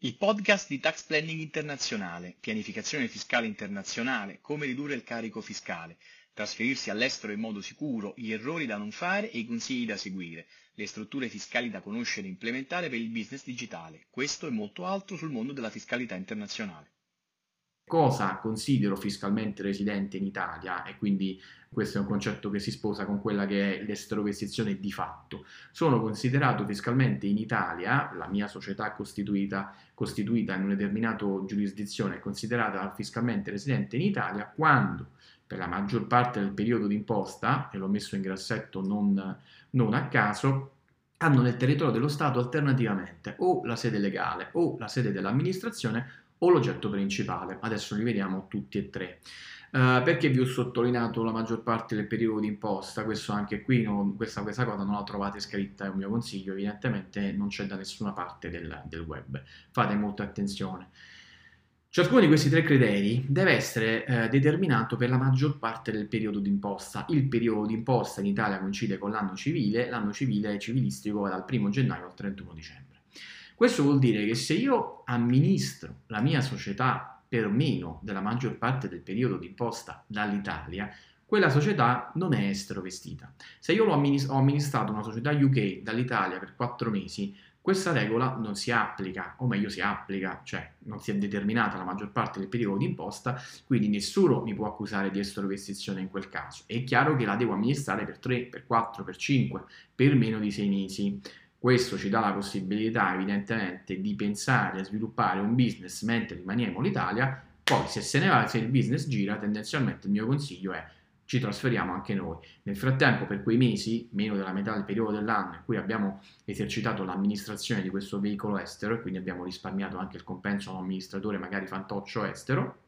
Il podcast di Tax Planning Internazionale, pianificazione fiscale internazionale, come ridurre il carico fiscale, trasferirsi all'estero in modo sicuro, gli errori da non fare e i consigli da seguire, le strutture fiscali da conoscere e implementare per il business digitale. Questo e molto altro sul mondo della fiscalità internazionale cosa considero fiscalmente residente in Italia e quindi questo è un concetto che si sposa con quella che è l'esterovestizione di fatto. Sono considerato fiscalmente in Italia, la mia società costituita, costituita in una determinata giurisdizione è considerata fiscalmente residente in Italia quando per la maggior parte del periodo d'imposta, e l'ho messo in grassetto non, non a caso, hanno nel territorio dello Stato alternativamente o la sede legale o la sede dell'amministrazione o l'oggetto principale. Adesso li vediamo tutti e tre. Uh, perché vi ho sottolineato la maggior parte del periodo d'imposta? Questo anche qui, non, questa, questa, cosa non la trovate scritta, è un mio consiglio, evidentemente non c'è da nessuna parte del, del web. Fate molta attenzione. Ciascuno di questi tre criteri deve essere eh, determinato per la maggior parte del periodo d'imposta. Il periodo d'imposta in Italia coincide con l'anno civile, l'anno civile civilistico va dal 1 gennaio al 31 dicembre. Questo vuol dire che se io amministro la mia società per meno della maggior parte del periodo d'imposta dall'Italia, quella società non è esterovestita. Se io ho amministrato una società UK dall'Italia per quattro mesi, questa regola non si applica, o meglio si applica, cioè non si è determinata la maggior parte del periodo d'imposta, quindi nessuno mi può accusare di esterovestizione in quel caso. È chiaro che la devo amministrare per 3, per 4, per 5, per meno di 6 mesi. Questo ci dà la possibilità evidentemente di pensare a sviluppare un business mentre rimaniamo l'Italia, poi se se ne va, se il business gira, tendenzialmente il mio consiglio è ci trasferiamo anche noi. Nel frattempo, per quei mesi, meno della metà del periodo dell'anno in cui abbiamo esercitato l'amministrazione di questo veicolo estero e quindi abbiamo risparmiato anche il compenso a un amministratore magari fantoccio estero,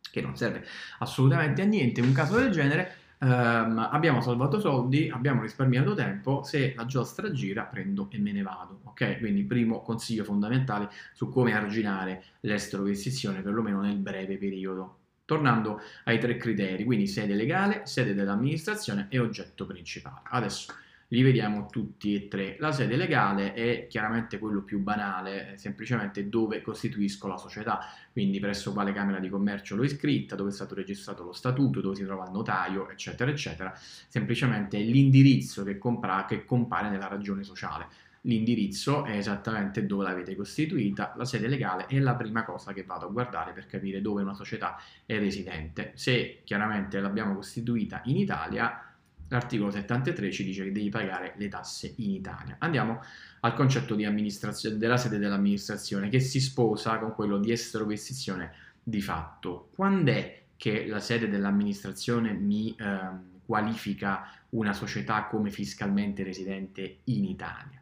che non serve assolutamente a niente in un caso del genere, Um, abbiamo salvato soldi, abbiamo risparmiato tempo, se la giostra gira prendo e me ne vado, ok? Quindi primo consiglio fondamentale su come arginare l'estero-investizione, perlomeno nel breve periodo. Tornando ai tre criteri, quindi sede legale, sede dell'amministrazione e oggetto principale. Adesso li vediamo tutti e tre. La sede legale è chiaramente quello più banale, semplicemente dove costituisco la società, quindi presso quale Camera di Commercio l'ho iscritta, dove è stato registrato lo statuto, dove si trova il notaio, eccetera, eccetera. Semplicemente l'indirizzo che, compra, che compare nella ragione sociale. L'indirizzo è esattamente dove l'avete costituita, la sede legale è la prima cosa che vado a guardare per capire dove una società è residente. Se chiaramente l'abbiamo costituita in Italia, L'articolo 73 ci dice che devi pagare le tasse in Italia. Andiamo al concetto della sede dell'amministrazione che si sposa con quello di esterovestizione di fatto. Quando è che la sede dell'amministrazione mi eh, qualifica una società come fiscalmente residente in Italia?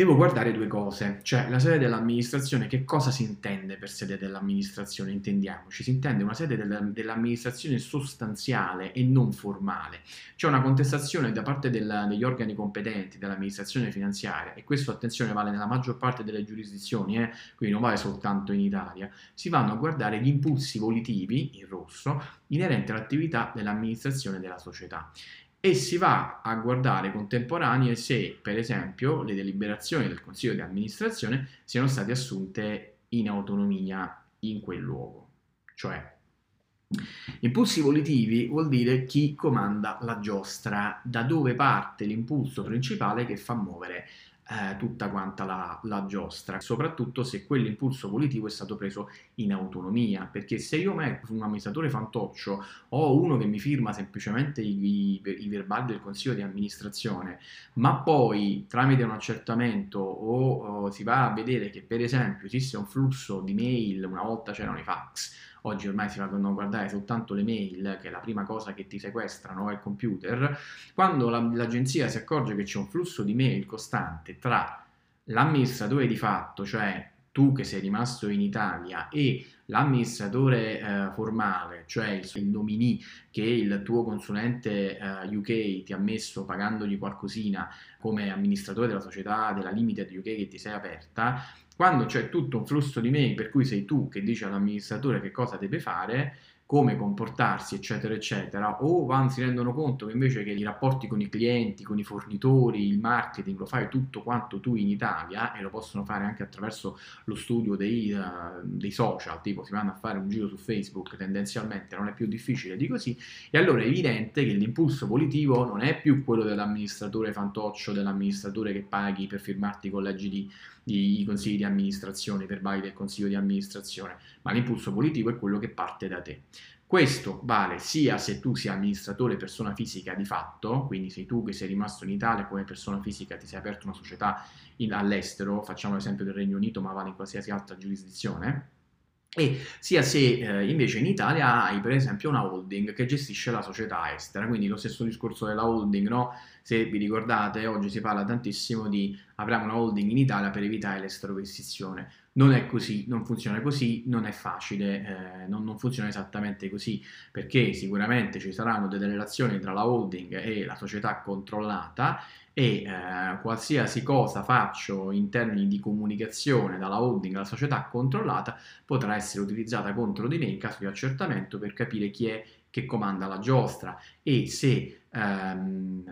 Devo guardare due cose, cioè la sede dell'amministrazione, che cosa si intende per sede dell'amministrazione? Intendiamoci, si intende una sede dell'amministrazione sostanziale e non formale. C'è una contestazione da parte del, degli organi competenti dell'amministrazione finanziaria e questo attenzione vale nella maggior parte delle giurisdizioni, eh, quindi non vale soltanto in Italia, si vanno a guardare gli impulsi volitivi, in rosso, inerenti all'attività dell'amministrazione della società e si va a guardare contemporanee se, per esempio, le deliberazioni del Consiglio di amministrazione siano state assunte in autonomia in quel luogo. Cioè, impulsi volitivi vuol dire chi comanda la giostra, da dove parte l'impulso principale che fa muovere eh, tutta quanta la, la, giostra, soprattutto se quell'impulso volitivo è stato preso in autonomia, perché se io metto un amministratore fantoccio o uno che mi firma semplicemente i, i, i verbali del consiglio di amministrazione, ma poi tramite un accertamento o, o si va a vedere che per esempio esiste un flusso di mail, una volta c'erano i fax, oggi ormai si vanno a guardare soltanto le mail, che è la prima cosa che ti sequestrano è il computer, quando la, l'agenzia si accorge che c'è un flusso di mail costante tra l'amministratore di fatto, cioè tu che sei rimasto in Italia e l'amministratore eh, formale, cioè il, il nominee che il tuo consulente eh, UK ti ha messo pagandogli qualcosina come amministratore della società della Limited UK che ti sei aperta, quando c'è tutto un flusso di mail per cui sei tu che dici all'amministratore che cosa deve fare, come comportarsi, eccetera, eccetera, o van, si rendono conto che invece che i rapporti con i clienti, con i fornitori, il marketing lo fai tutto quanto tu in Italia e lo possono fare anche attraverso lo studio dei, uh, dei social, tipo si vanno a fare un giro su Facebook, tendenzialmente non è più difficile di così, e allora è evidente che l'impulso volitivo non è più quello dell'amministratore fantoccio, dell'amministratore che paghi per firmarti i collegi di, i consigli di amministrazione, i verbali del consiglio di amministrazione, ma l'impulso volitivo è quello che parte da te. Questo vale sia se tu sia amministratore persona fisica di fatto, quindi sei tu che sei rimasto in Italia come persona fisica ti sei aperto una società in, all'estero, facciamo l'esempio del Regno Unito, ma vale in qualsiasi altra giurisdizione, e sia se eh, invece in Italia hai per esempio una holding che gestisce la società estera, quindi lo stesso discorso della holding, no? Se vi ricordate, oggi si parla tantissimo di apriamo una holding in Italia per evitare l'esterovestizione. Non è così, non funziona così, non è facile, eh, non, non, funziona esattamente così, perché sicuramente ci saranno delle relazioni tra la holding e la società controllata e eh, qualsiasi cosa faccio in termini di comunicazione dalla holding alla società controllata potrà essere utilizzata contro di me in caso di accertamento per capire chi è che comanda la giostra e se ehm,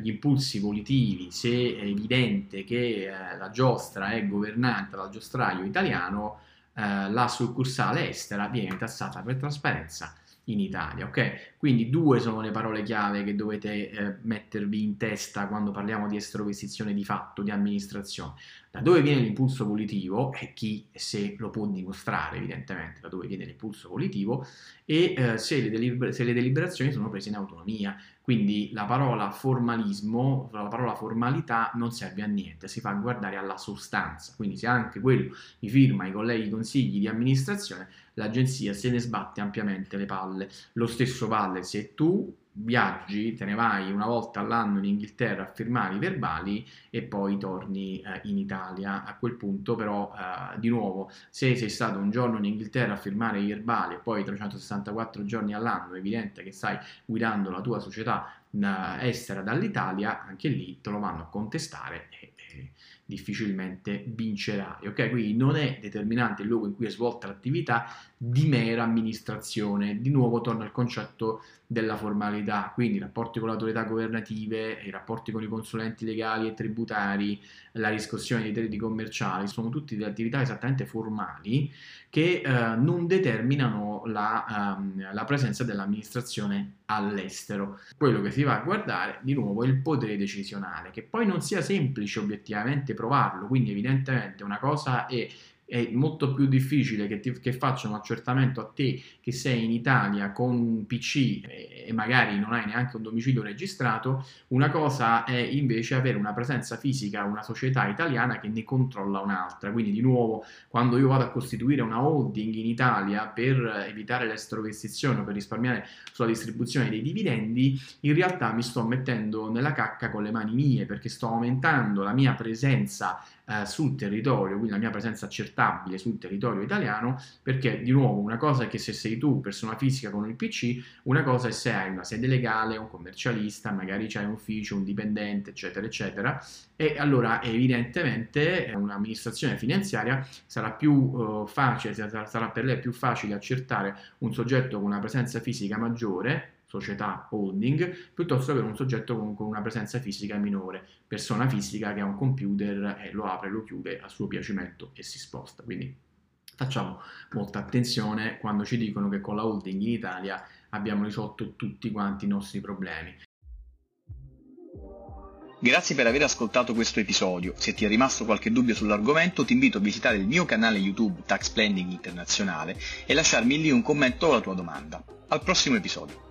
gli impulsi volitivi, se è evidente che eh, la giostra è governata dal giostraio italiano, eh, la succursale estera viene tassata per trasparenza in Italia, ok? Quindi due sono le parole chiave che dovete eh, mettervi in testa quando parliamo di estrovestizione di fatto, di amministrazione. Da dove viene l'impulso volitivo e chi se lo può dimostrare evidentemente da dove viene l'impulso volitivo e eh, se, le deliber- se le deliberazioni sono prese in autonomia. Quindi la parola formalismo, la parola formalità non serve a niente, si fa guardare alla sostanza. Quindi se anche quello mi firma i colleghi consigli di amministrazione, l'agenzia se ne sbatte ampiamente le palle. Lo stesso vale se tu viaggi, te ne vai una volta all'anno in Inghilterra a firmare i verbali e poi torni eh, in Italia. A quel punto però, eh, di nuovo, se sei stato un giorno in Inghilterra a firmare i verbali e poi 364 giorni all'anno, è evidente che stai guidando la tua società eh, estera dall'Italia, anche lì te lo vanno a contestare e, e difficilmente vincerai. Ok, quindi non è determinante il luogo in cui è svolta l'attività di mera amministrazione. Di nuovo torna al concetto della formalità, quindi i rapporti con le autorità governative, i rapporti con i consulenti legali e tributari, la riscossione dei crediti commerciali, sono tutte delle attività esattamente formali che eh, non determinano la, um, la presenza dell'amministrazione all'estero. Quello che si va a guardare di nuovo è il potere decisionale, che poi non sia semplice obiettivamente provarlo, quindi evidentemente una cosa è è molto più difficile che, ti, che faccia un accertamento a te che sei in Italia con un PC e, magari non hai neanche un domicilio registrato, una cosa è invece avere una presenza fisica, una società italiana che ne controlla un'altra. Quindi di nuovo, quando io vado a costituire una holding in Italia per evitare l'estrovestizione o per risparmiare sulla distribuzione dei dividendi, in realtà mi sto mettendo nella cacca con le mani mie perché sto aumentando la mia presenza eh, sul territorio, quindi la mia presenza accettabile sul territorio italiano, perché di nuovo una cosa è che se sei tu persona fisica con il PC, una cosa è se hai una sede legale, un commercialista, magari c'hai un ufficio, un dipendente, eccetera, eccetera, e allora evidentemente un'amministrazione finanziaria sarà più uh, facile, sarà per lei più facile accertare un soggetto con una presenza fisica maggiore società holding, piuttosto che un soggetto con, con, una presenza fisica minore, persona fisica che ha un computer e lo apre, lo chiude a suo piacimento e si sposta. Quindi facciamo molta attenzione quando ci dicono che con la holding in Italia abbiamo risolto tutti quanti i nostri problemi. Grazie per aver ascoltato questo episodio. Se ti è rimasto qualche dubbio sull'argomento, ti invito a visitare il mio canale YouTube Tax Planning Internazionale e lasciarmi lì un commento o la tua domanda. Al prossimo episodio.